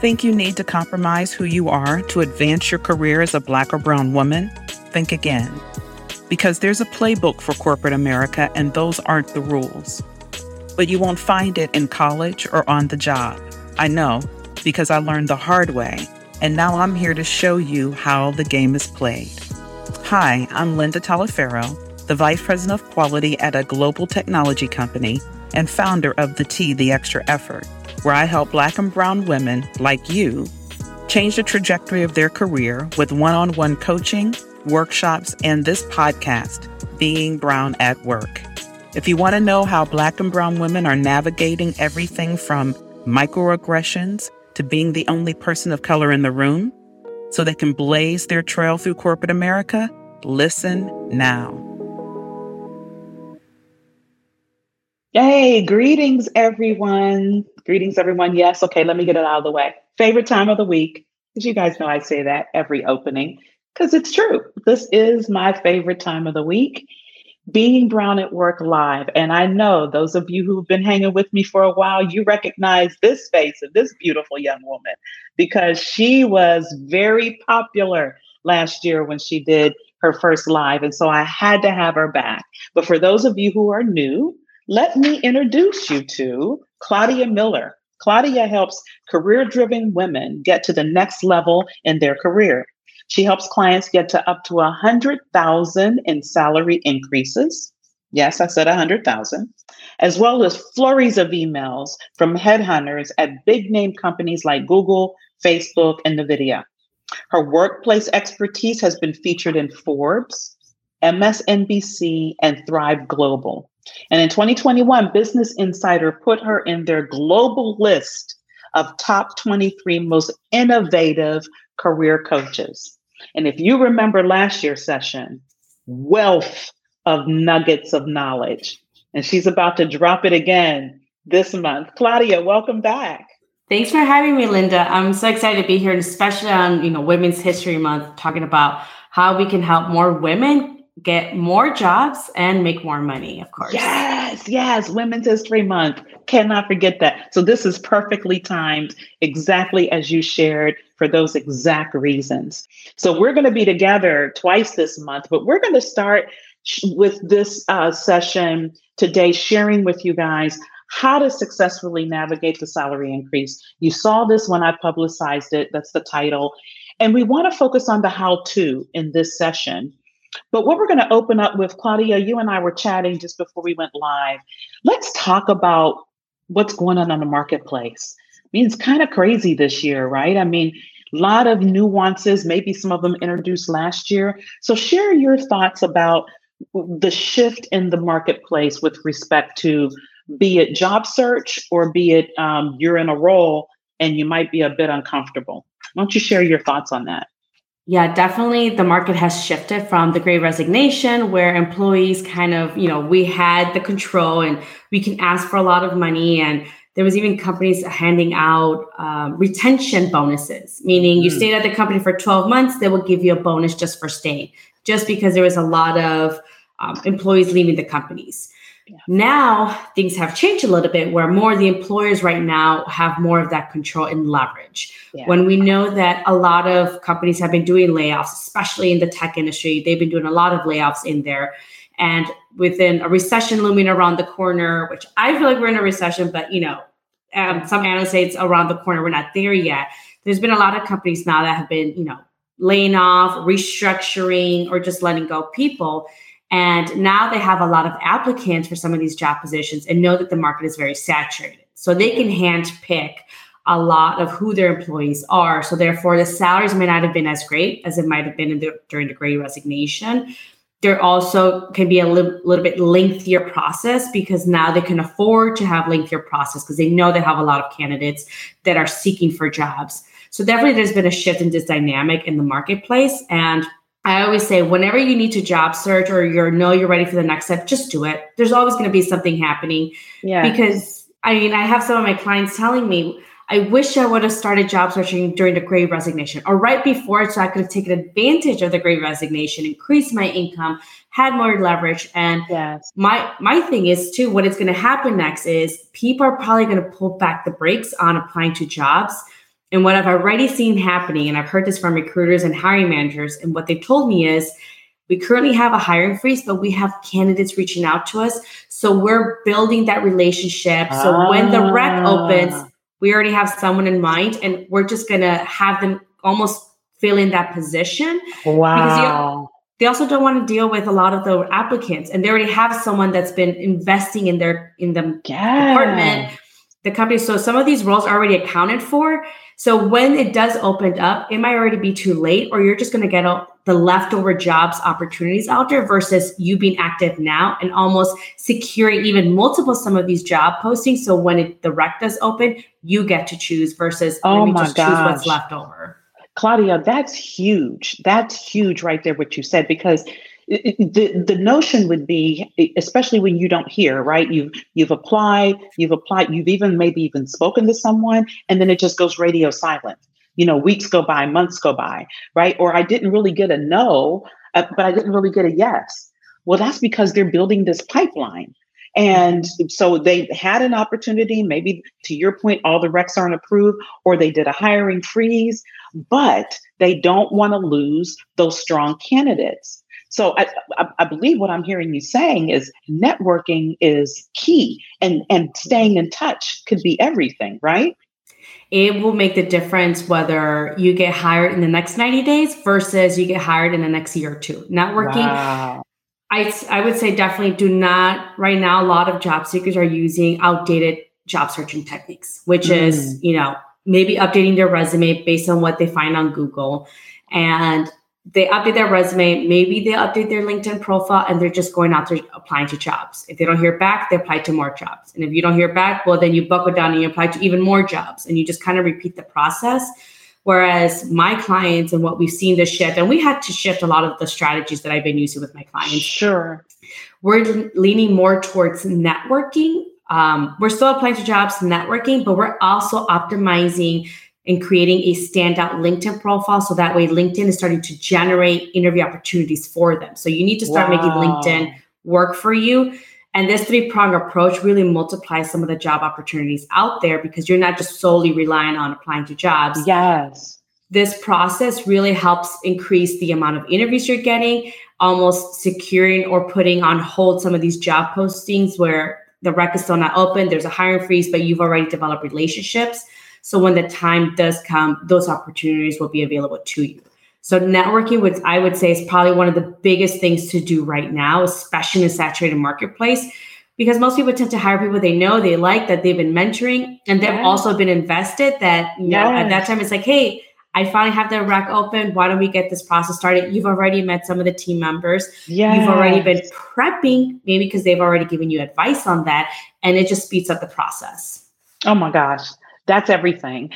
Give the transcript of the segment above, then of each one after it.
Think you need to compromise who you are to advance your career as a black or brown woman? Think again. Because there's a playbook for corporate America, and those aren't the rules. But you won't find it in college or on the job. I know, because I learned the hard way, and now I'm here to show you how the game is played. Hi, I'm Linda Taliaferro, the Vice President of Quality at a global technology company and founder of The T, The Extra Effort where I help Black and Brown women like you change the trajectory of their career with one on one coaching, workshops, and this podcast, Being Brown at Work. If you want to know how Black and Brown women are navigating everything from microaggressions to being the only person of color in the room so they can blaze their trail through corporate America, listen now. Hey, greetings, everyone. Greetings, everyone. Yes, okay, let me get it out of the way. Favorite time of the week, because you guys know I say that every opening, because it's true. This is my favorite time of the week, being Brown at Work Live. And I know those of you who've been hanging with me for a while, you recognize this face of this beautiful young woman, because she was very popular last year when she did her first live. And so I had to have her back. But for those of you who are new, let me introduce you to Claudia Miller. Claudia helps career driven women get to the next level in their career. She helps clients get to up to 100,000 in salary increases. Yes, I said 100,000, as well as flurries of emails from headhunters at big name companies like Google, Facebook, and NVIDIA. Her workplace expertise has been featured in Forbes, MSNBC, and Thrive Global. And in 2021, Business Insider put her in their global list of top 23 most innovative career coaches. And if you remember last year's session, wealth of nuggets of knowledge. And she's about to drop it again this month. Claudia, welcome back. Thanks for having me, Linda. I'm so excited to be here, and especially on you know Women's History Month, talking about how we can help more women get more jobs and make more money, of course. Yes, yes. Women's History Month. Cannot forget that. So, this is perfectly timed, exactly as you shared for those exact reasons. So, we're going to be together twice this month, but we're going to start with this uh, session today, sharing with you guys how to successfully navigate the salary increase. You saw this when I publicized it. That's the title. And we want to focus on the how to in this session but what we're going to open up with, Claudia, you and I were chatting just before we went live. Let's talk about what's going on in the marketplace. I mean, it's kind of crazy this year, right? I mean, a lot of nuances, maybe some of them introduced last year. So, share your thoughts about the shift in the marketplace with respect to be it job search or be it um, you're in a role and you might be a bit uncomfortable. Why don't you share your thoughts on that? Yeah, definitely the market has shifted from the great resignation where employees kind of, you know, we had the control and we can ask for a lot of money. And there was even companies handing out um, retention bonuses, meaning you mm. stayed at the company for 12 months, they will give you a bonus just for staying, just because there was a lot of um, employees leaving the companies. Now things have changed a little bit where more the employers right now have more of that control and leverage. Yeah. When we know that a lot of companies have been doing layoffs, especially in the tech industry, they've been doing a lot of layoffs in there. And within a recession looming around the corner, which I feel like we're in a recession, but you know, um, some analysts say it's around the corner. We're not there yet. There's been a lot of companies now that have been, you know, laying off, restructuring, or just letting go people. And now they have a lot of applicants for some of these job positions and know that the market is very saturated. So they can hand pick a lot of who their employees are. So therefore, the salaries may not have been as great as it might have been the, during the Great Resignation. There also can be a li- little bit lengthier process because now they can afford to have lengthier process because they know they have a lot of candidates that are seeking for jobs. So definitely, there's been a shift in this dynamic in the marketplace, and I always say, whenever you need to job search or you know you're ready for the next step, just do it. There's always going to be something happening. Yeah. Because I mean, I have some of my clients telling me, I wish I would have started job searching during the great resignation or right before it so I could have taken advantage of the great resignation, increased my income, had more leverage. And yes. my my thing is too, what is going to happen next is people are probably going to pull back the brakes on applying to jobs And what I've already seen happening, and I've heard this from recruiters and hiring managers, and what they've told me is we currently have a hiring freeze, but we have candidates reaching out to us. So we're building that relationship. So ah. when the rec opens, ah. we already have someone in mind, and we're just going to have them almost fill in that position. Wow. they also don't want to deal with a lot of the applicants, and they already have someone that's been investing in their in the yeah. department the company. So some of these roles are already accounted for. So when it does open up, it might already be too late, or you're just going to get the leftover jobs opportunities out there versus you being active now and almost securing even multiple some of these job postings. So when it, the rec does open, you get to choose versus oh my just gosh. choose what's left over. Claudia, that's huge. That's huge right there, what you said, because the the notion would be especially when you don't hear right? You've you've applied you've applied you've even maybe even spoken to someone and then it just goes radio silent. You know weeks go by months go by right? Or i didn't really get a no uh, but i didn't really get a yes. Well that's because they're building this pipeline. And so they had an opportunity maybe to your point all the recs aren't approved or they did a hiring freeze but they don't want to lose those strong candidates so I, I, I, believe what I'm hearing you saying is networking is key and, and staying in touch could be everything, right? It will make the difference whether you get hired in the next 90 days versus you get hired in the next year or two. Networking, wow. I, I would say definitely do not, right now, a lot of job seekers are using outdated job searching techniques, which mm. is, you know, maybe updating their resume based on what they find on Google. And they update their resume, maybe they update their LinkedIn profile and they're just going out there applying to jobs. If they don't hear back, they apply to more jobs. And if you don't hear back, well, then you buckle down and you apply to even more jobs and you just kind of repeat the process. Whereas my clients and what we've seen the shift, and we had to shift a lot of the strategies that I've been using with my clients. Sure. We're leaning more towards networking. Um, we're still applying to jobs, networking, but we're also optimizing and creating a standout LinkedIn profile. So that way, LinkedIn is starting to generate interview opportunities for them. So you need to start wow. making LinkedIn work for you. And this three prong approach really multiplies some of the job opportunities out there because you're not just solely relying on applying to jobs. Yes. This process really helps increase the amount of interviews you're getting, almost securing or putting on hold some of these job postings where the rec is still not open, there's a hiring freeze, but you've already developed relationships. So when the time does come, those opportunities will be available to you. So networking which I would say is probably one of the biggest things to do right now, especially in a saturated marketplace. Because most people tend to hire people they know, they like, that they've been mentoring, and they've yes. also been invested. That you know, yes. at that time, it's like, hey, I finally have the rec open. Why don't we get this process started? You've already met some of the team members. Yes. You've already been prepping, maybe because they've already given you advice on that. And it just speeds up the process. Oh my gosh that's everything.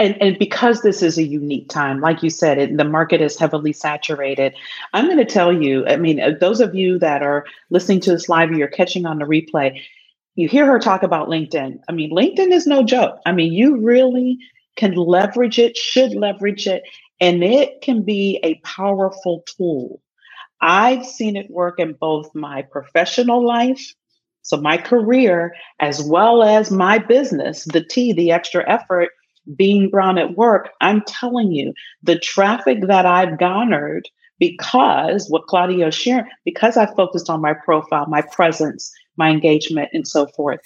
And, and because this is a unique time like you said it, the market is heavily saturated. I'm going to tell you i mean uh, those of you that are listening to this live or you're catching on the replay you hear her talk about linkedin. I mean linkedin is no joke. I mean you really can leverage it should leverage it and it can be a powerful tool. I've seen it work in both my professional life so my career, as well as my business, the T, the extra effort, being brown at work, I'm telling you, the traffic that I've garnered because what Claudia is sharing, because I focused on my profile, my presence, my engagement, and so forth.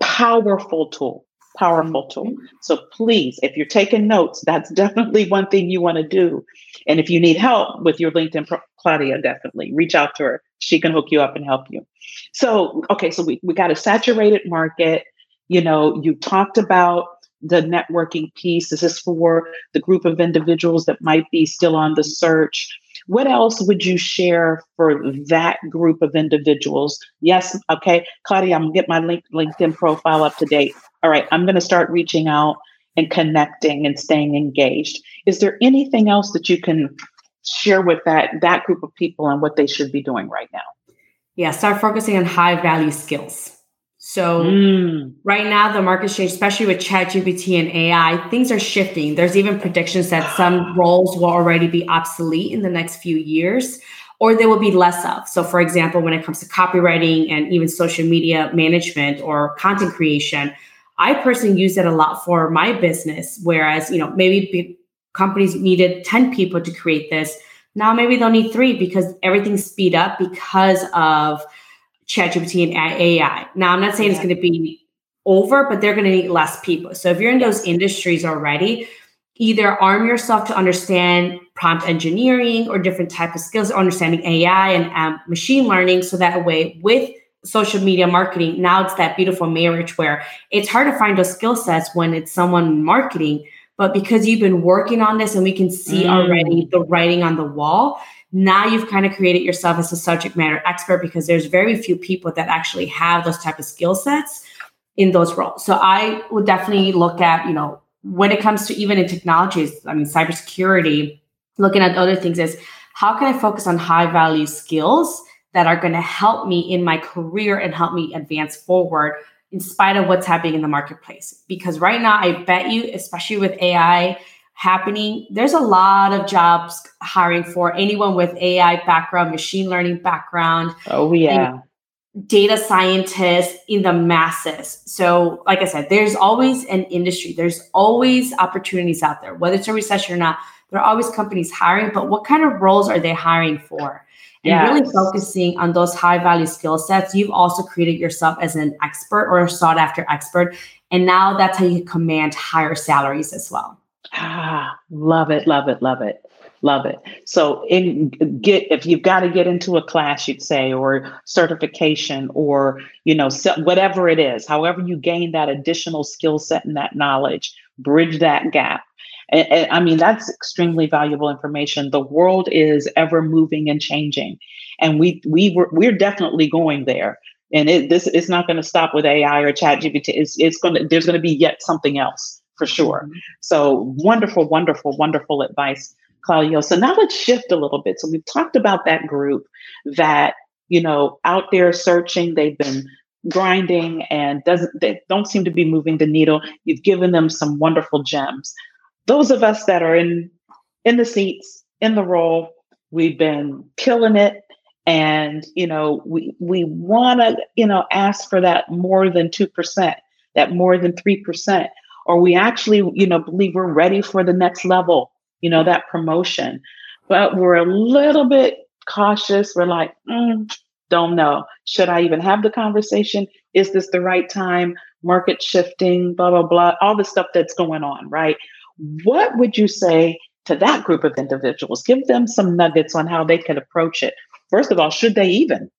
Powerful tool, powerful tool. Mm-hmm. So please, if you're taking notes, that's definitely one thing you want to do. And if you need help with your LinkedIn, pro- Claudia, definitely reach out to her. She can hook you up and help you. So, okay, so we, we got a saturated market. You know, you talked about the networking piece. This is for the group of individuals that might be still on the search. What else would you share for that group of individuals? Yes, okay, Claudia, I'm gonna get my link, LinkedIn profile up to date. All right, I'm gonna start reaching out and connecting and staying engaged. Is there anything else that you can share with that that group of people and what they should be doing right now? yeah, start focusing on high value skills. So mm. right now, the market change, especially with ChatGPT and AI, things are shifting. There's even predictions that some roles will already be obsolete in the next few years, or there will be less of. So, for example, when it comes to copywriting and even social media management or content creation, I personally use it a lot for my business. Whereas, you know, maybe companies needed 10 people to create this. Now maybe they'll need three because everything's speed up because of ChatGPT and AI. Now I'm not saying yeah. it's going to be over, but they're going to need less people. So if you're in those industries already, either arm yourself to understand prompt engineering or different type of skills, understanding AI and um, machine learning, so that way with social media marketing, now it's that beautiful marriage where it's hard to find those skill sets when it's someone marketing, but because you've been working on this and we can see mm. already the writing on the wall, now you've kind of created yourself as a subject matter expert because there's very few people that actually have those type of skill sets in those roles. So I would definitely look at, you know, when it comes to even in technologies, I mean, cybersecurity, looking at other things is how can I focus on high value skills that are going to help me in my career and help me advance forward in spite of what's happening in the marketplace? Because right now, I bet you, especially with AI happening, there's a lot of jobs hiring for anyone with AI background, machine learning background. Oh, yeah data scientists in the masses. So, like I said, there's always an industry, there's always opportunities out there, whether it's a recession or not. There are always companies hiring, but what kind of roles are they hiring for? And really focusing on those high value skill sets, you've also created yourself as an expert or a sought after expert. And now that's how you command higher salaries as well. Ah, love it, love it, love it. Love it. So in get if you've got to get into a class, you'd say, or certification, or you know, whatever it is, however you gain that additional skill set and that knowledge, bridge that gap. And, and, I mean, that's extremely valuable information. The world is ever moving and changing, and we we were we're definitely going there. And it, this it's not going to stop with AI or Chat GPT. It's it's going to there's going to be yet something else for sure. Mm-hmm. So wonderful, wonderful, wonderful advice Claudia. So now let's shift a little bit. So we've talked about that group that, you know, out there searching, they've been grinding and doesn't they don't seem to be moving the needle. You've given them some wonderful gems. Those of us that are in in the seats, in the role, we've been killing it and you know we we want to you know ask for that more than 2% that more than 3% or we actually you know believe we're ready for the next level you know, that promotion. But we're a little bit cautious. We're like, mm, don't know. Should I even have the conversation? Is this the right time? Market shifting, blah, blah, blah, all the stuff that's going on, right? What would you say to that group of individuals? Give them some nuggets on how they can approach it. First of all, should they even?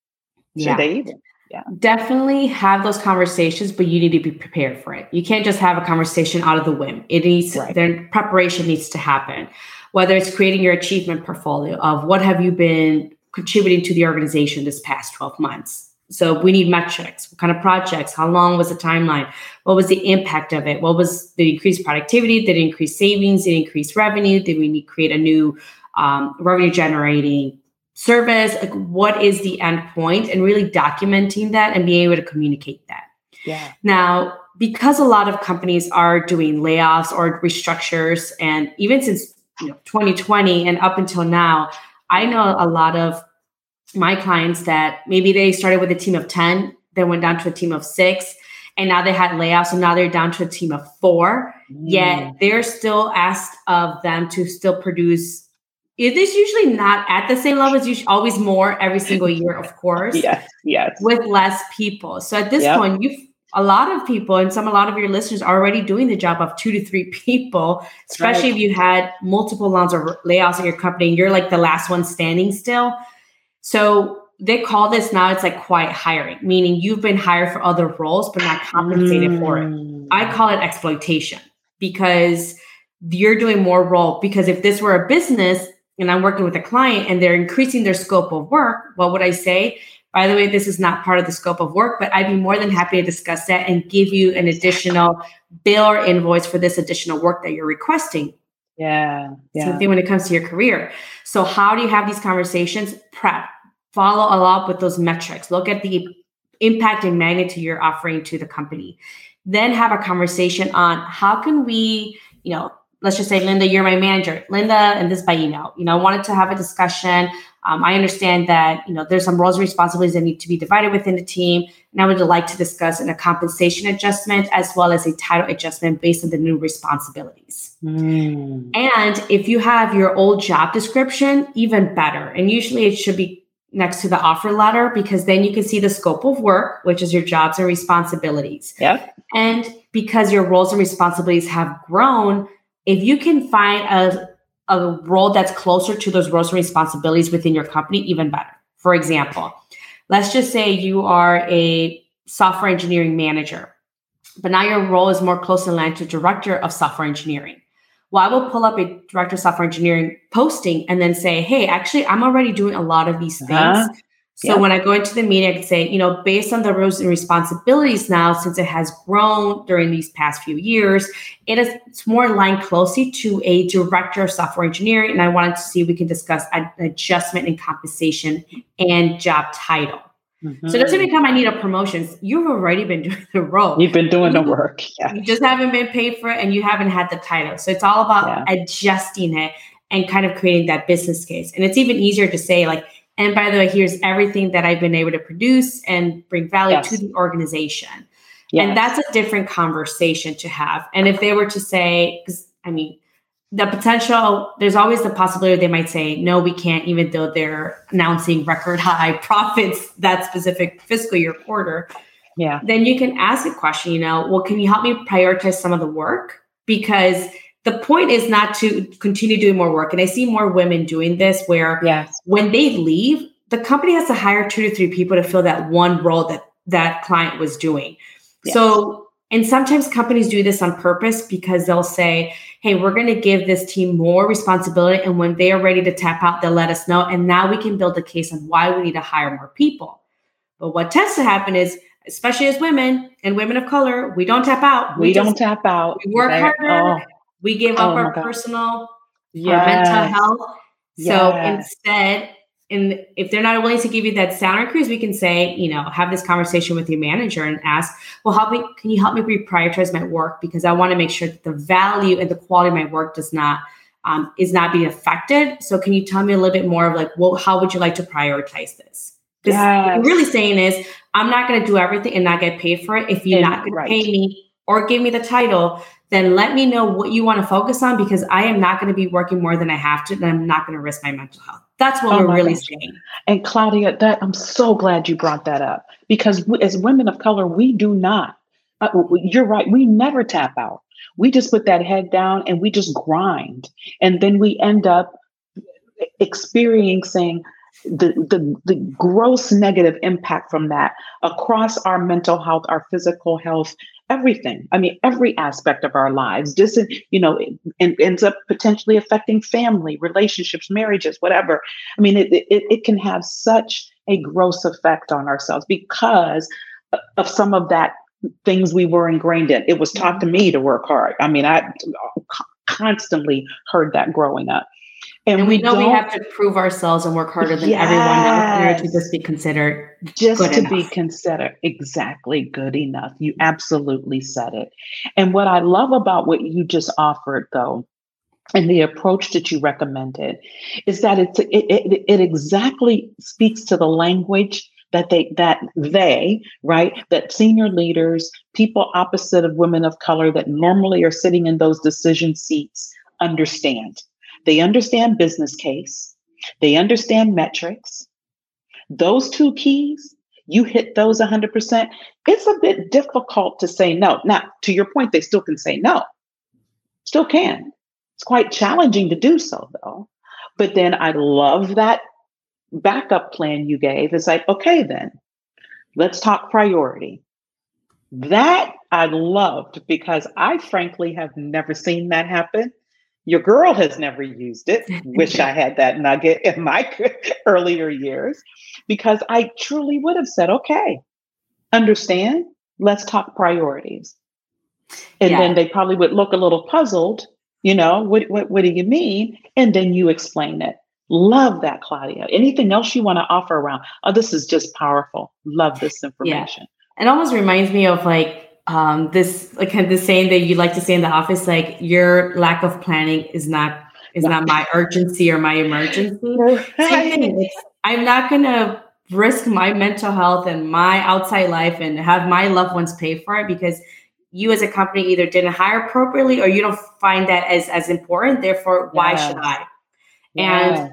Should yeah. they even? Yeah. Definitely have those conversations, but you need to be prepared for it. You can't just have a conversation out of the whim. It needs right. then preparation needs to happen. Whether it's creating your achievement portfolio of what have you been contributing to the organization this past 12 months. So we need metrics. What kind of projects? How long was the timeline? What was the impact of it? What was the increased productivity? Did it increase savings? Did it increase revenue? Did we need create a new um, revenue generating service like what is the end point? point and really documenting that and being able to communicate that yeah now because a lot of companies are doing layoffs or restructures and even since you know 2020 and up until now i know a lot of my clients that maybe they started with a team of 10 then went down to a team of six and now they had layoffs and now they're down to a team of four mm. yet they're still asked of them to still produce it is usually not at the same level. It's usually always more every single year, of course. yes, yes. With less people. So at this yep. point, you've a lot of people and some a lot of your listeners are already doing the job of two to three people, especially right. if you had multiple rounds of layoffs at your company and you're like the last one standing still. So they call this now it's like quiet hiring, meaning you've been hired for other roles but not compensated mm. for it. I mm. call it exploitation because you're doing more role because if this were a business and I'm working with a client and they're increasing their scope of work, what would I say? By the way, this is not part of the scope of work, but I'd be more than happy to discuss that and give you an additional bill or invoice for this additional work that you're requesting. Yeah. yeah. Same thing when it comes to your career. So, how do you have these conversations? Prep, follow up with those metrics, look at the impact and magnitude you're offering to the company. Then have a conversation on how can we, you know, let's just say, Linda, you're my manager. Linda, and this by email, you know, I wanted to have a discussion Um, I understand that you know there's some roles and responsibilities that need to be divided within the team, and I would like to discuss in a compensation adjustment as well as a title adjustment based on the new responsibilities. Mm. And if you have your old job description, even better. And usually it should be next to the offer letter because then you can see the scope of work, which is your jobs and responsibilities. Yep. And because your roles and responsibilities have grown, if you can find a, a role that's closer to those roles and responsibilities within your company, even better. For example, let's just say you are a software engineering manager, but now your role is more closely aligned to director of software engineering. Well, I will pull up a director of software engineering posting and then say, hey, actually, I'm already doing a lot of these things. Uh-huh. So when I go into the meeting, I can say, you know, based on the roles and responsibilities now, since it has grown during these past few years, it is it's more aligned closely to a director of software engineering. And I wanted to see if we can discuss an adjustment in compensation and job title. Mm-hmm. So it doesn't become I need a promotion. You've already been doing the role. You've been doing the work. Yeah. You just haven't been paid for it and you haven't had the title. So it's all about yeah. adjusting it and kind of creating that business case. And it's even easier to say, like, and by the way, here's everything that I've been able to produce and bring value yes. to the organization. Yes. And that's a different conversation to have. And if they were to say, because I mean, the potential, there's always the possibility they might say, no, we can't, even though they're announcing record high profits that specific fiscal year quarter. Yeah. Then you can ask a question, you know, well, can you help me prioritize some of the work? Because the point is not to continue doing more work. And I see more women doing this where yes. when they leave, the company has to hire two to three people to fill that one role that that client was doing. Yes. So, and sometimes companies do this on purpose because they'll say, hey, we're going to give this team more responsibility. And when they are ready to tap out, they'll let us know. And now we can build a case on why we need to hire more people. But what tends to happen is, especially as women and women of color, we don't tap out. We, we don't tap out. We work harder. Oh. We give up oh our personal, yes. our mental health. Yes. So instead, and if they're not willing to give you that salary cruise, we can say, you know, have this conversation with your manager and ask, well, help me, can you help me reprioritize my work? Because I want to make sure that the value and the quality of my work does not um, is not being affected. So can you tell me a little bit more of like, well, how would you like to prioritize this? Because yes. what you're really saying is, I'm not going to do everything and not get paid for it. If you're and, not going right. to pay me or give me the title, then let me know what you want to focus on because I am not going to be working more than I have to, and I'm not going to risk my mental health. That's what oh we're really gosh. saying. And Claudia, that I'm so glad you brought that up because we, as women of color, we do not. Uh, you're right. We never tap out. We just put that head down and we just grind, and then we end up experiencing the, the, the gross negative impact from that across our mental health, our physical health, everything. I mean, every aspect of our lives. This, you know, it, ends up potentially affecting family, relationships, marriages, whatever. I mean, it, it, it can have such a gross effect on ourselves because of some of that things we were ingrained in. It was taught to mm-hmm. me to work hard. I mean, I oh, constantly heard that growing up. And, and we, we know we have to prove ourselves and work harder than yes. everyone else to just be considered just to enough. be considered exactly good enough. You absolutely said it. And what I love about what you just offered, though, and the approach that you recommended, is that it, it, it exactly speaks to the language that they that they right that senior leaders people opposite of women of color that normally are sitting in those decision seats understand they understand business case, they understand metrics. Those two keys, you hit those 100%, it's a bit difficult to say no. Now, to your point, they still can say no, still can. It's quite challenging to do so, though. But then I love that backup plan you gave. It's like, okay, then let's talk priority. That I loved because I frankly have never seen that happen. Your girl has never used it. Wish I had that nugget in my earlier years because I truly would have said, okay, understand, let's talk priorities. And yeah. then they probably would look a little puzzled, you know, what, what, what do you mean? And then you explain it. Love that, Claudia. Anything else you want to offer around? Oh, this is just powerful. Love this information. Yeah. It almost reminds me of like um, this like kind of the saying that you like to say in the office, like your lack of planning is not is not my urgency or my emergency. Right. I'm not going to risk my mental health and my outside life and have my loved ones pay for it because you as a company either didn't hire appropriately or you don't find that as as important therefore why yes. should i yes. and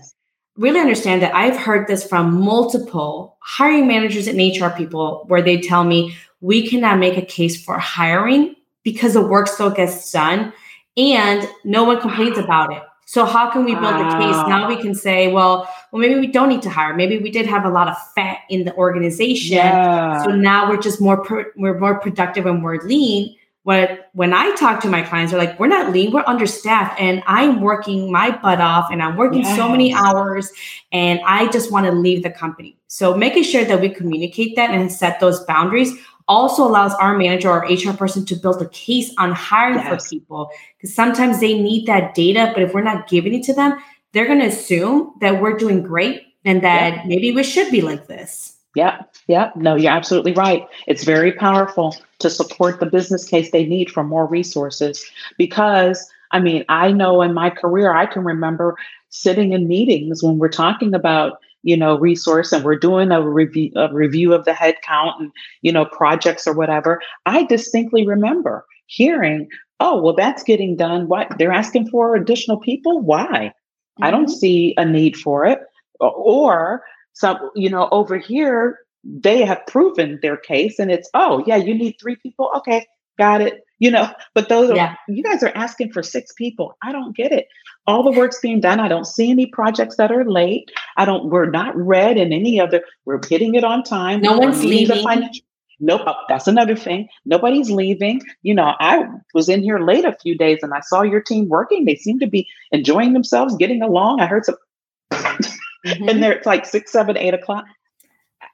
really understand that i've heard this from multiple hiring managers and hr people where they tell me we cannot make a case for hiring because the work still gets done and no one complains about it so how can we build a case? Now we can say, well, well, maybe we don't need to hire. Maybe we did have a lot of fat in the organization. Yeah. So now we're just more pro- we're more productive and more lean. What when I talk to my clients, they're like, we're not lean, we're understaffed, and I'm working my butt off, and I'm working yes. so many hours, and I just want to leave the company. So making sure that we communicate that and set those boundaries also allows our manager or HR person to build a case on hiring yes. for people because sometimes they need that data, but if we're not giving it to them, they're going to assume that we're doing great and that yeah. maybe we should be like this. Yeah, yeah. No, you're absolutely right. It's very powerful to support the business case they need for more resources because I mean, I know in my career, I can remember sitting in meetings when we're talking about you know resource and we're doing a review a review of the headcount and you know projects or whatever i distinctly remember hearing oh well that's getting done. What they're asking for additional people? Why? Mm-hmm. i don't mm-hmm. see a need for it. Or some you know over here they have proven their case and it's oh yeah you need three people? Okay got it. You know but those yeah. are you guys are asking for six people. I don't get it all the work's being done. I don't see any projects that are late. I don't we're not red in any other we're hitting it on time. No one's leaving. financial, nope oh, that's another thing. Nobody's leaving. You know i was in here late a few days and i saw your team working. They seem to be enjoying themselves getting along. I heard some mm-hmm. and they're it's like six seven eight o'clock.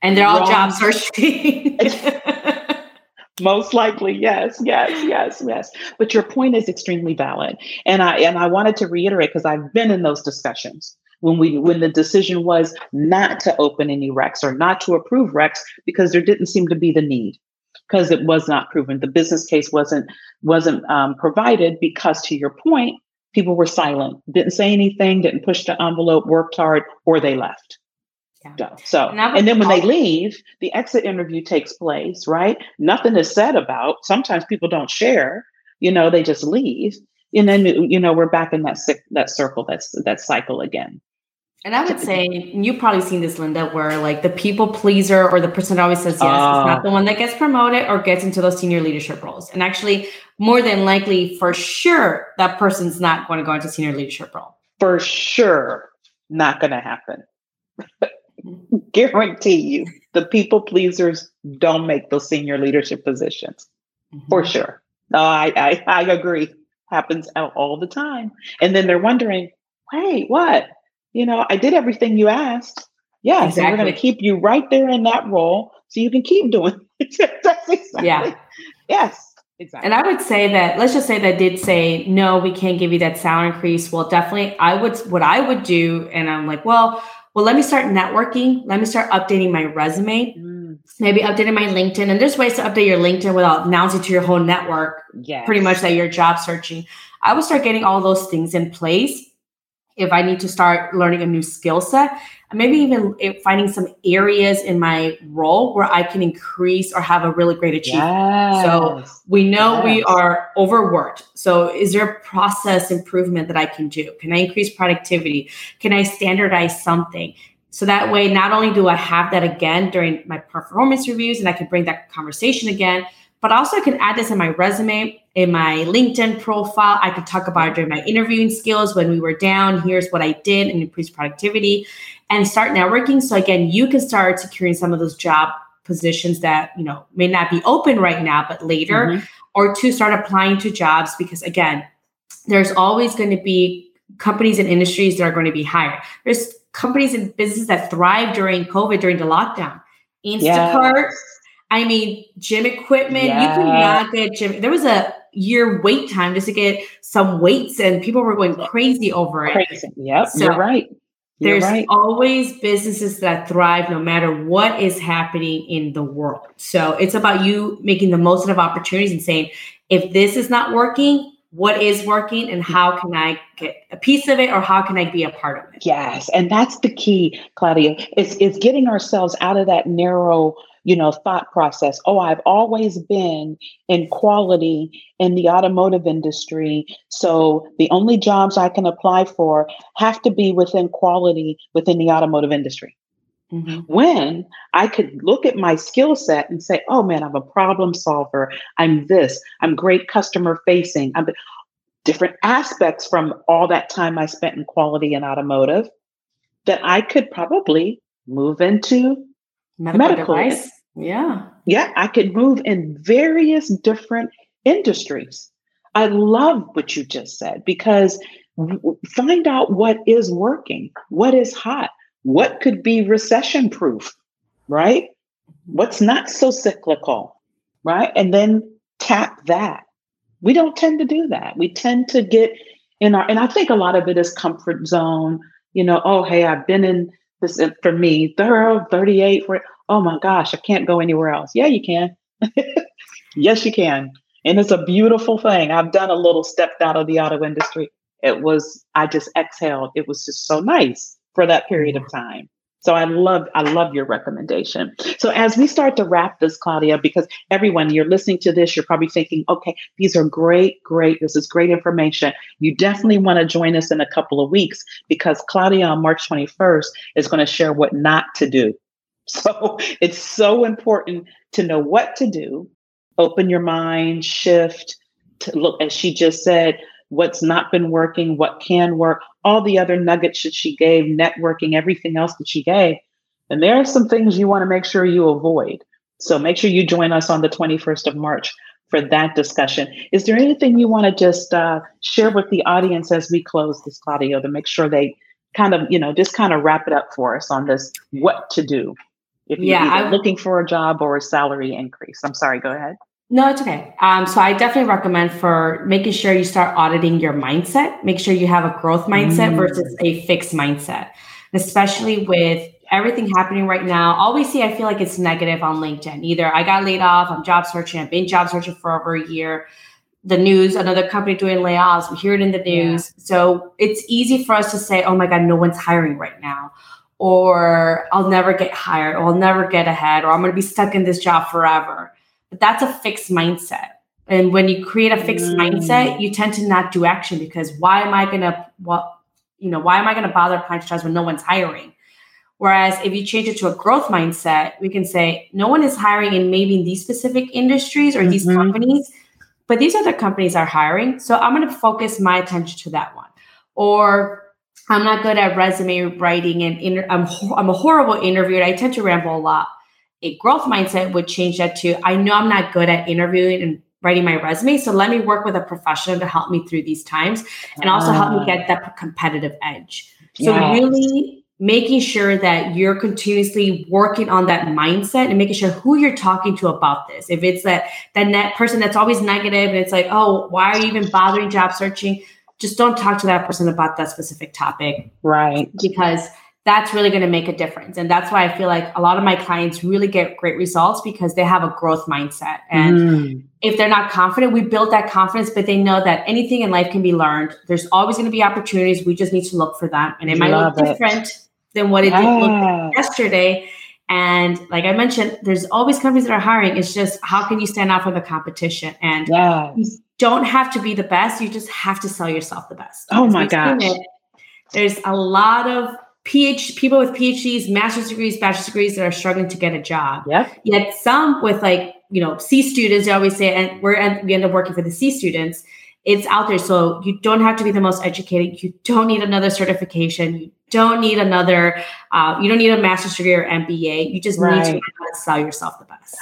And they're all Wrong. job searching most likely yes yes yes yes. But your point is extremely valid. And i and i wanted to reiterate because i've been in those discussions when we when the decision was not to open any recs or not to approve recs because there didn't seem to be the need because it was not proven. The business case wasn't wasn't um, provided because to your point people were silent didn't say anything didn't push the envelope worked hard or they left yeah. So, and, and then when they leave, the exit interview takes place, right? Nothing is said about. Sometimes people don't share, you know, they just leave. And then, you know, we're back in that that circle, that's that cycle again. And I would say you've probably seen this, Linda, where like the people pleaser or the person that always says yes uh, is not the one that gets promoted or gets into those senior leadership roles. And actually, more than likely, for sure, that person's not going to go into senior leadership role. For sure, not going to happen. guarantee you the people pleasers don't make those senior leadership positions mm-hmm. for sure. No, I, I, I agree. Happens all the time. And then they're wondering, wait, what? You know, I did everything you asked. Yes, exactly. and we're going to keep you right there in that role so you can keep doing it. exactly. Yeah. Yes. Exactly. And I would say that let's just say that did say no, we can't give you that salary increase. Well, definitely, I would what I would do, and I'm like, well, well, let me start networking. Let me start updating my resume. Mm. Maybe updating my LinkedIn. And there's ways to update your LinkedIn without announcing to your whole network, yes. pretty much that you're job searching. I would start getting all those things in place if I need to start learning a new skill set maybe even eh, finding some areas in my role where I can increase or have a really great achievement. Yes. So we know yes. we are overworked. So is there a process improvement that I can do? Can I increase productivity? Can I standardize something? So that way, not only do I have that again during my performance reviews and I can bring that conversation again, but also I can add this in my resume, in my LinkedIn profile. I could talk about it during my interviewing skills when we were down. Here's what I did and increase productivity and start networking. So again, you can start securing some of those job positions that, you know, may not be open right now, but later, mm-hmm. or to start applying to jobs because again, there's always going to be companies and industries that are going to be hired. There's companies and businesses that thrive during COVID, during the lockdown. Instacart, yes. I mean, gym equipment, yes. you cannot get gym. There was a year wait time just to get some weights, and people were going crazy over it. Crazy. Yep, so, you're right. You're There's right. always businesses that thrive no matter what is happening in the world. So it's about you making the most of opportunities and saying, if this is not working, what is working and how can I get a piece of it or how can I be a part of it? Yes. And that's the key, Claudia, is, is getting ourselves out of that narrow, you know, thought process. Oh, I've always been in quality in the automotive industry. So the only jobs I can apply for have to be within quality within the automotive industry. Mm-hmm. When I could look at my skill set and say, oh man, I'm a problem solver. I'm this. I'm great customer facing. I'm different aspects from all that time I spent in quality and automotive that I could probably move into medical, medical. device. Yeah. Yeah, I could move in various different industries. I love what you just said because find out what is working, what is hot, what could be recession proof, right? What's not so cyclical, right? And then tap that. We don't tend to do that. We tend to get in our, and I think a lot of it is comfort zone. You know, oh, hey, I've been in this is for me, thorough 38, 40, oh my gosh, I can't go anywhere else. Yeah, you can. yes, you can. And it's a beautiful thing. I've done a little stepped out of the auto industry. It was, I just exhaled. It was just so nice for that period of mm-hmm. time. So I love I love your recommendation. So as we start to wrap this, Claudia, because everyone you're listening to this, you're probably thinking, okay, these are great, great. This is great information. You definitely want to join us in a couple of weeks because Claudia on March 21st is going to share what not to do. So it's so important to know what to do, open your mind, shift, to look, as she just said, what's not been working, what can work, all the other nuggets that she gave, networking, everything else that she gave. And there are some things you want to make sure you avoid. So make sure you join us on the 21st of March for that discussion. Is there anything you want to just uh, share with the audience as we close this, Claudia, to make sure they kind of, you know, just kind of wrap it up for us on this what to do if you're yeah, looking for a job or a salary increase? I'm sorry, go ahead. No, it's okay. Um, so I definitely recommend for making sure you start auditing your mindset. Make sure you have a growth mindset mm. versus a fixed mindset, especially with everything happening right now. All we see, I feel like it's negative on LinkedIn. Either I got laid off, I'm job searching, I've been job searching for over a year. The news, another company doing layoffs, we hear it in the news. Yeah. So it's easy for us to say, oh my God, no one's hiring right now. Or I'll never get hired, or I'll never get ahead, or I'm going to be stuck in this job forever but that's a fixed mindset. And when you create a fixed mm. mindset, you tend to not do action because why am I gonna what you know, why am I gonna bother applying to jobs when no one's hiring? Whereas if you change it to a growth mindset, we can say no one is hiring in maybe in these specific industries or mm-hmm. these companies, but these other companies are hiring. So I'm going to focus my attention to that one. Or I'm not good at resume writing and inter- I'm, I'm a horrible interviewer. I tend to ramble a lot a growth mindset would change that to I know I'm not good at interviewing and writing my resume. So let me work with a professional to help me through these times and also help me ah. get that competitive edge. So yes. really making sure that you're continuously working on that mindset and making sure who you're talking to about this. If it's that that net person that's always negative and it's like, oh, why are you even bothering job searching? Just don't talk to that person about that specific topic. Right. Because that's really going to make a difference. And that's why I feel like a lot of my clients really get great results because they have a growth mindset. And mm. if they're not confident, we build that confidence, but they know that anything in life can be learned. There's always going to be opportunities. We just need to look for them. And it might Love look it. different than what it did look yesterday. And like I mentioned, there's always companies that are hiring. It's just how can you stand out from the competition? And yes. you don't have to be the best. You just have to sell yourself the best. Oh my gosh. It, there's a lot of PhD people with PhDs, master's degrees, bachelor's degrees that are struggling to get a job. Yeah. Yet some with like, you know, C students, they always say, and we're and we end up working for the C students. It's out there. So you don't have to be the most educated. You don't need another certification. You don't need another, uh, you don't need a master's degree or MBA. You just right. need to know how to sell yourself the best.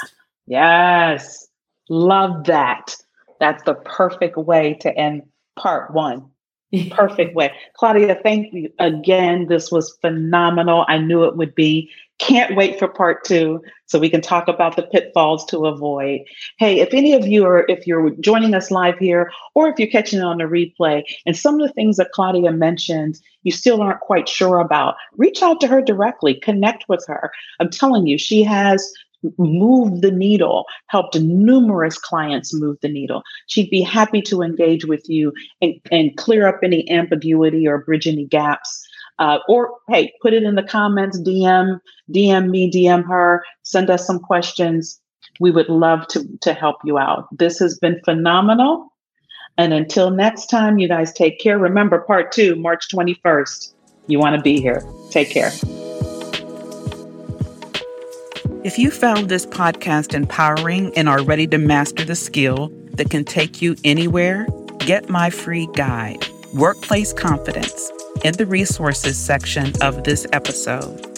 Yes. Love that. That's the perfect way to end part one perfect way. Claudia, thank you again. This was phenomenal. I knew it would be. Can't wait for part two so we can talk about the pitfalls to avoid. Hey, if any of you are, if you're joining us live here or if you're catching it on the replay and some of the things that Claudia mentioned, you still aren't quite sure about, reach out to her directly, connect with her. I'm telling you, she has move the needle, helped numerous clients move the needle. She'd be happy to engage with you and, and clear up any ambiguity or bridge any gaps. Uh, or hey, put it in the comments, DM, DM me, DM her, send us some questions. We would love to, to help you out. This has been phenomenal. And until next time, you guys take care. Remember, part two, March 21st. You want to be here. Take care. If you found this podcast empowering and are ready to master the skill that can take you anywhere, get my free guide, Workplace Confidence, in the resources section of this episode.